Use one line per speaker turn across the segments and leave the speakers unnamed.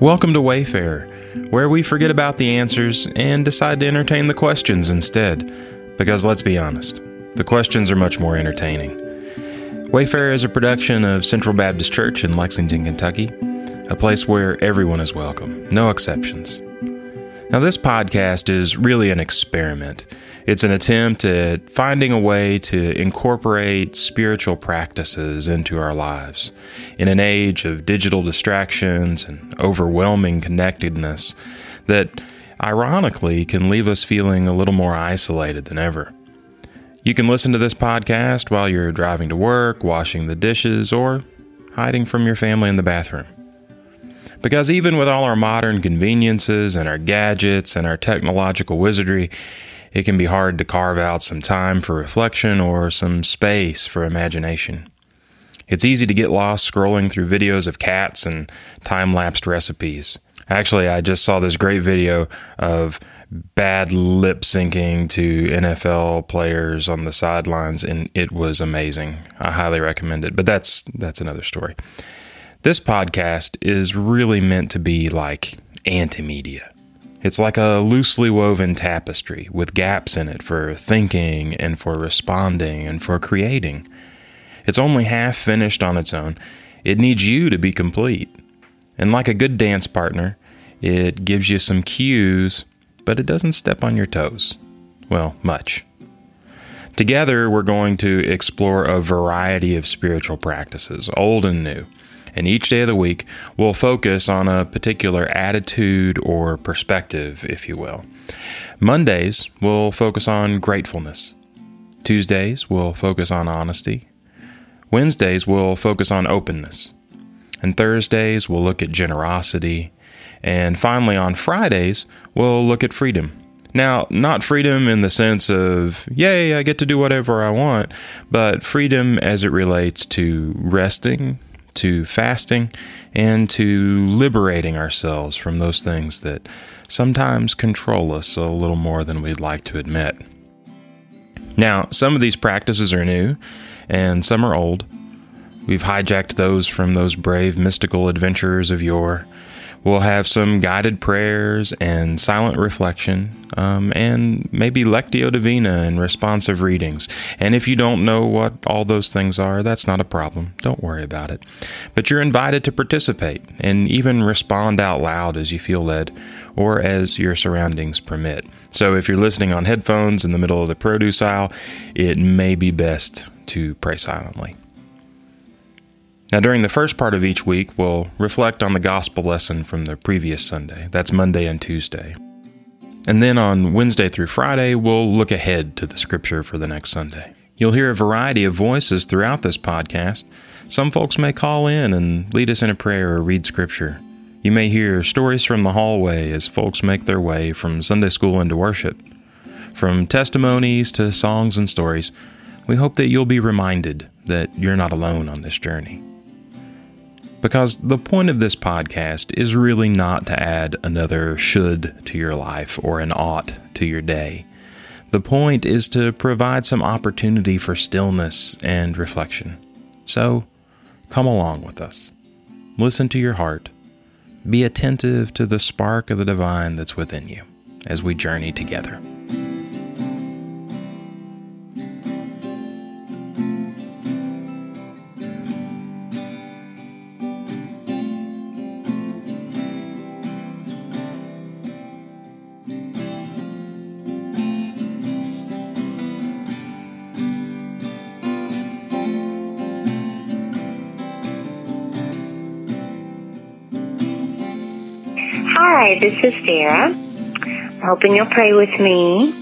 Welcome to Wayfarer, where we forget about the answers and decide to entertain the questions instead. Because let's be honest, the questions are much more entertaining. Wayfarer is a production of Central Baptist Church in Lexington, Kentucky, a place where everyone is welcome, no exceptions. Now, this podcast is really an experiment. It's an attempt at finding a way to incorporate spiritual practices into our lives. In an age of digital distractions and overwhelming connectedness that, ironically, can leave us feeling a little more isolated than ever. You can listen to this podcast while you're driving to work, washing the dishes, or hiding from your family in the bathroom. Because even with all our modern conveniences and our gadgets and our technological wizardry, it can be hard to carve out some time for reflection or some space for imagination. It's easy to get lost scrolling through videos of cats and time lapsed recipes. Actually, I just saw this great video of bad lip syncing to NFL players on the sidelines, and it was amazing. I highly recommend it, but that's that's another story. This podcast is really meant to be like antimedia. It's like a loosely woven tapestry with gaps in it for thinking and for responding and for creating. It's only half finished on its own. It needs you to be complete. And like a good dance partner, it gives you some cues, but it doesn't step on your toes. Well, much. Together, we're going to explore a variety of spiritual practices, old and new and each day of the week we'll focus on a particular attitude or perspective, if you will. Mondays we'll focus on gratefulness. Tuesdays we'll focus on honesty. Wednesdays we'll focus on openness. And Thursdays we'll look at generosity. And finally, on Fridays, we'll look at freedom. Now, not freedom in the sense of, yay, I get to do whatever I want, but freedom as it relates to resting, to fasting and to liberating ourselves from those things that sometimes control us a little more than we'd like to admit. Now, some of these practices are new and some are old. We've hijacked those from those brave mystical adventurers of yore We'll have some guided prayers and silent reflection, um, and maybe Lectio Divina and responsive readings. And if you don't know what all those things are, that's not a problem. Don't worry about it. But you're invited to participate and even respond out loud as you feel led or as your surroundings permit. So if you're listening on headphones in the middle of the produce aisle, it may be best to pray silently. Now, during the first part of each week, we'll reflect on the gospel lesson from the previous Sunday. That's Monday and Tuesday. And then on Wednesday through Friday, we'll look ahead to the scripture for the next Sunday. You'll hear a variety of voices throughout this podcast. Some folks may call in and lead us in a prayer or read scripture. You may hear stories from the hallway as folks make their way from Sunday school into worship. From testimonies to songs and stories, we hope that you'll be reminded that you're not alone on this journey. Because the point of this podcast is really not to add another should to your life or an ought to your day. The point is to provide some opportunity for stillness and reflection. So, come along with us. Listen to your heart. Be attentive to the spark of the divine that's within you as we journey together.
Hi, this is Sarah. I'm hoping you'll pray with me.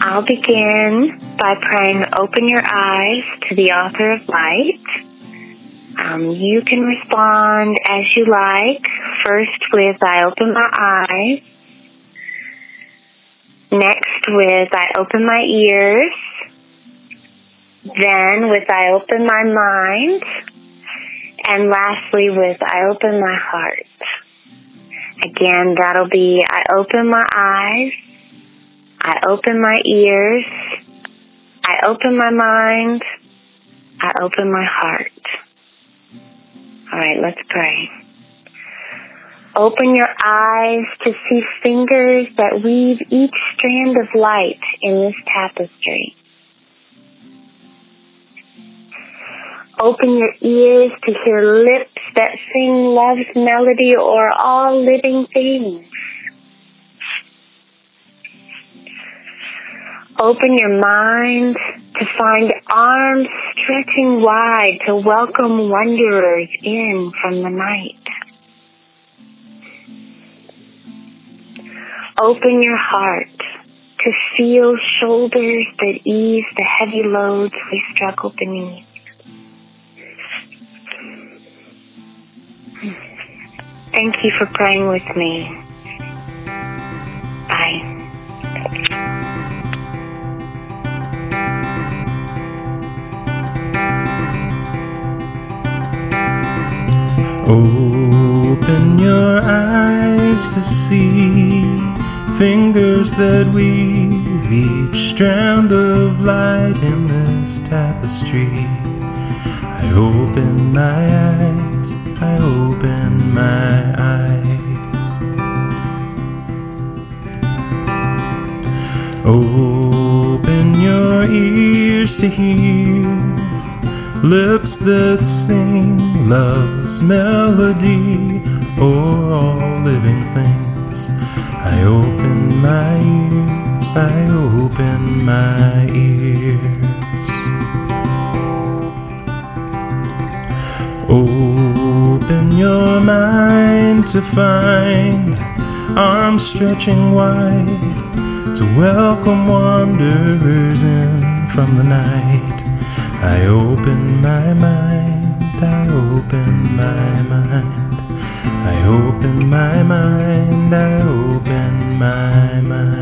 I'll begin by praying, Open your eyes to the author of light. Um, you can respond as you like. First with, I open my eyes. Next with, I open my ears. Then with, I open my mind. And lastly with, I open my heart. Again, that'll be I open my eyes, I open my ears, I open my mind, I open my heart. All right, let's pray. Open your eyes to see fingers that weave each strand of light in this tapestry. Open your ears to hear lips that sing love's melody or all living things. Open your mind to find arms stretching wide to welcome wanderers in from the night. Open your heart to feel shoulders that ease the heavy loads we struggle beneath. Thank you for praying with me. Bye.
Open your eyes to see fingers that weave each strand of light in this tapestry. I open my eyes, I open my eyes. Open your ears to hear lips that sing love's melody o'er all living things. I open my ears, I open my ears. Your mind to find arms stretching wide to welcome wanderers in from the night. I open my mind, I open my mind, I open my mind, I open my mind.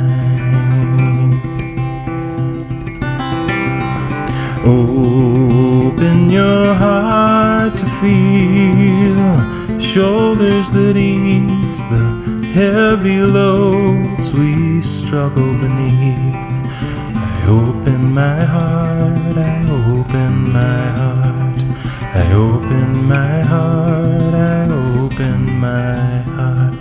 Open your heart to feel shoulders that ease the heavy loads we struggle beneath. I open my heart, I open my heart, I open my heart, I open my heart.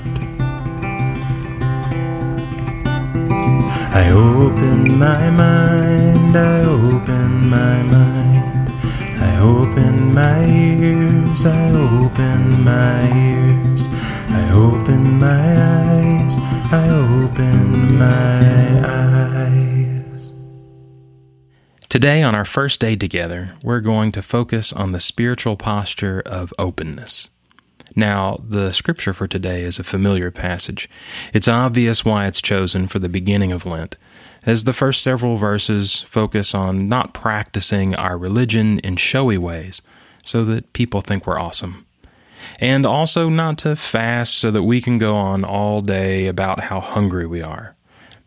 I open my mind, I open my mind, open my ears, I open my ears, I open my eyes, I open my eyes. Today, on our first day together, we're going to focus on the spiritual posture of openness. Now, the scripture for today is a familiar passage. It's obvious why it's chosen for the beginning of Lent, as the first several verses focus on not practicing our religion in showy ways so that people think we're awesome. And also not to fast so that we can go on all day about how hungry we are.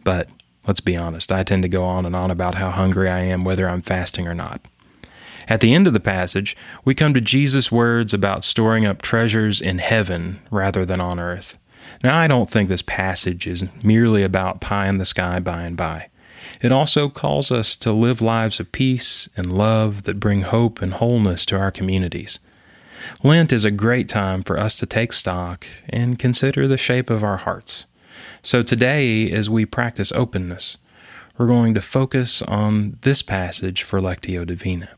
But let's be honest, I tend to go on and on about how hungry I am whether I'm fasting or not. At the end of the passage, we come to Jesus' words about storing up treasures in heaven rather than on earth. Now, I don't think this passage is merely about pie in the sky by and by. It also calls us to live lives of peace and love that bring hope and wholeness to our communities. Lent is a great time for us to take stock and consider the shape of our hearts. So today, as we practice openness, we're going to focus on this passage for Lectio Divina.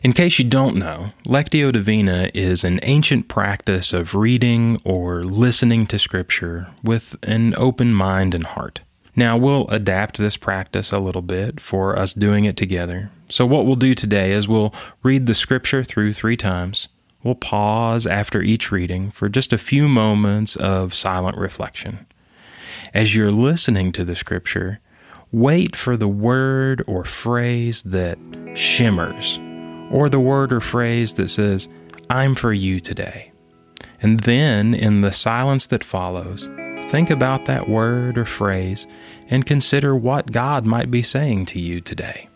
In case you don't know, Lectio Divina is an ancient practice of reading or listening to Scripture with an open mind and heart. Now, we'll adapt this practice a little bit for us doing it together. So, what we'll do today is we'll read the Scripture through three times. We'll pause after each reading for just a few moments of silent reflection. As you're listening to the Scripture, wait for the word or phrase that shimmers or the word or phrase that says, I'm for you today. And then, in the silence that follows, think about that word or phrase and consider what God might be saying to you today.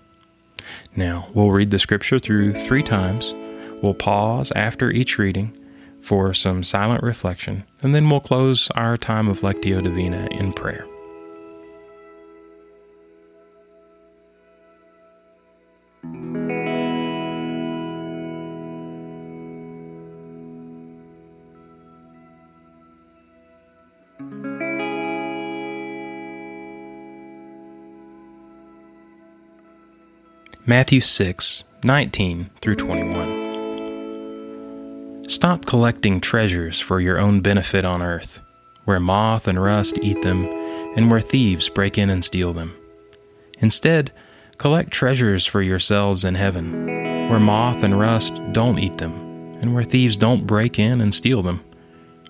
Now, we'll read the scripture through three times. We'll pause after each reading for some silent reflection, and then we'll close our time of Lectio Divina in prayer. Matthew 6 19 through 21. Stop collecting treasures for your own benefit on earth, where moth and rust eat them, and where thieves break in and steal them. Instead, collect treasures for yourselves in heaven, where moth and rust don't eat them, and where thieves don't break in and steal them.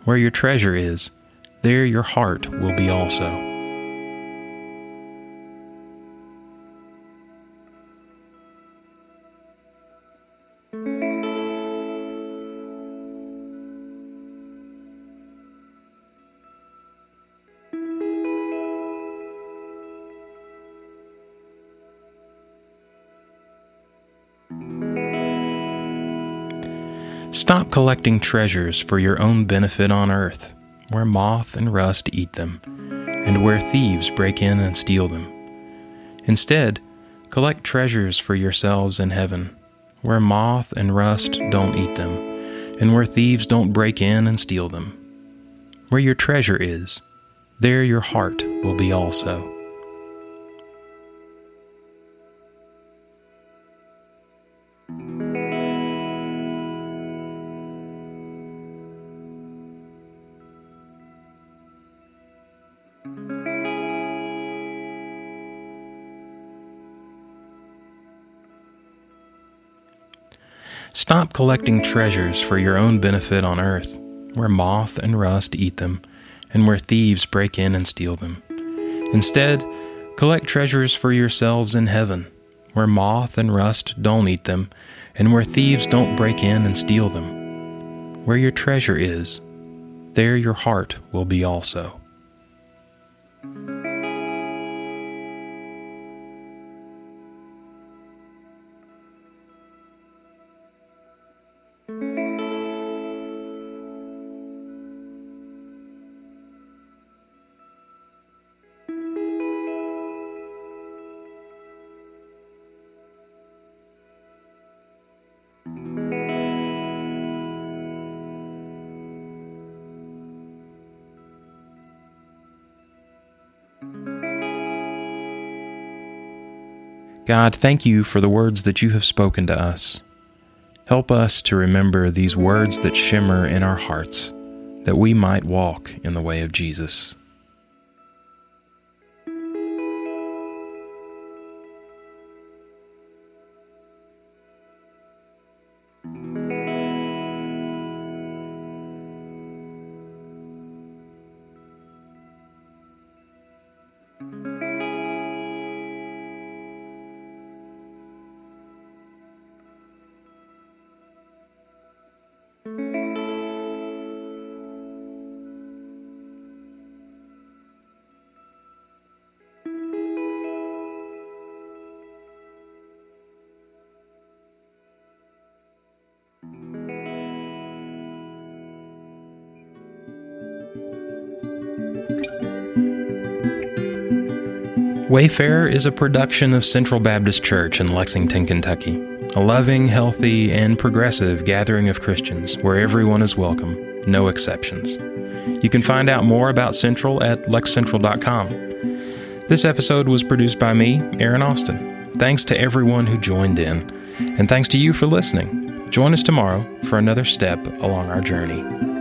Where your treasure is, there your heart will be also. Stop collecting treasures for your own benefit on earth, where moth and rust eat them, and where thieves break in and steal them. Instead, collect treasures for yourselves in heaven, where moth and rust don't eat them, and where thieves don't break in and steal them. Where your treasure is, there your heart will be also. Stop collecting treasures for your own benefit on earth, where moth and rust eat them, and where thieves break in and steal them. Instead, collect treasures for yourselves in heaven, where moth and rust don't eat them, and where thieves don't break in and steal them. Where your treasure is, there your heart will be also. God, thank you for the words that you have spoken to us. Help us to remember these words that shimmer in our hearts, that we might walk in the way of Jesus. Wayfarer is a production of Central Baptist Church in Lexington, Kentucky, a loving, healthy, and progressive gathering of Christians where everyone is welcome, no exceptions. You can find out more about Central at lexcentral.com. This episode was produced by me, Aaron Austin. Thanks to everyone who joined in, and thanks to you for listening. Join us tomorrow for another step along our journey.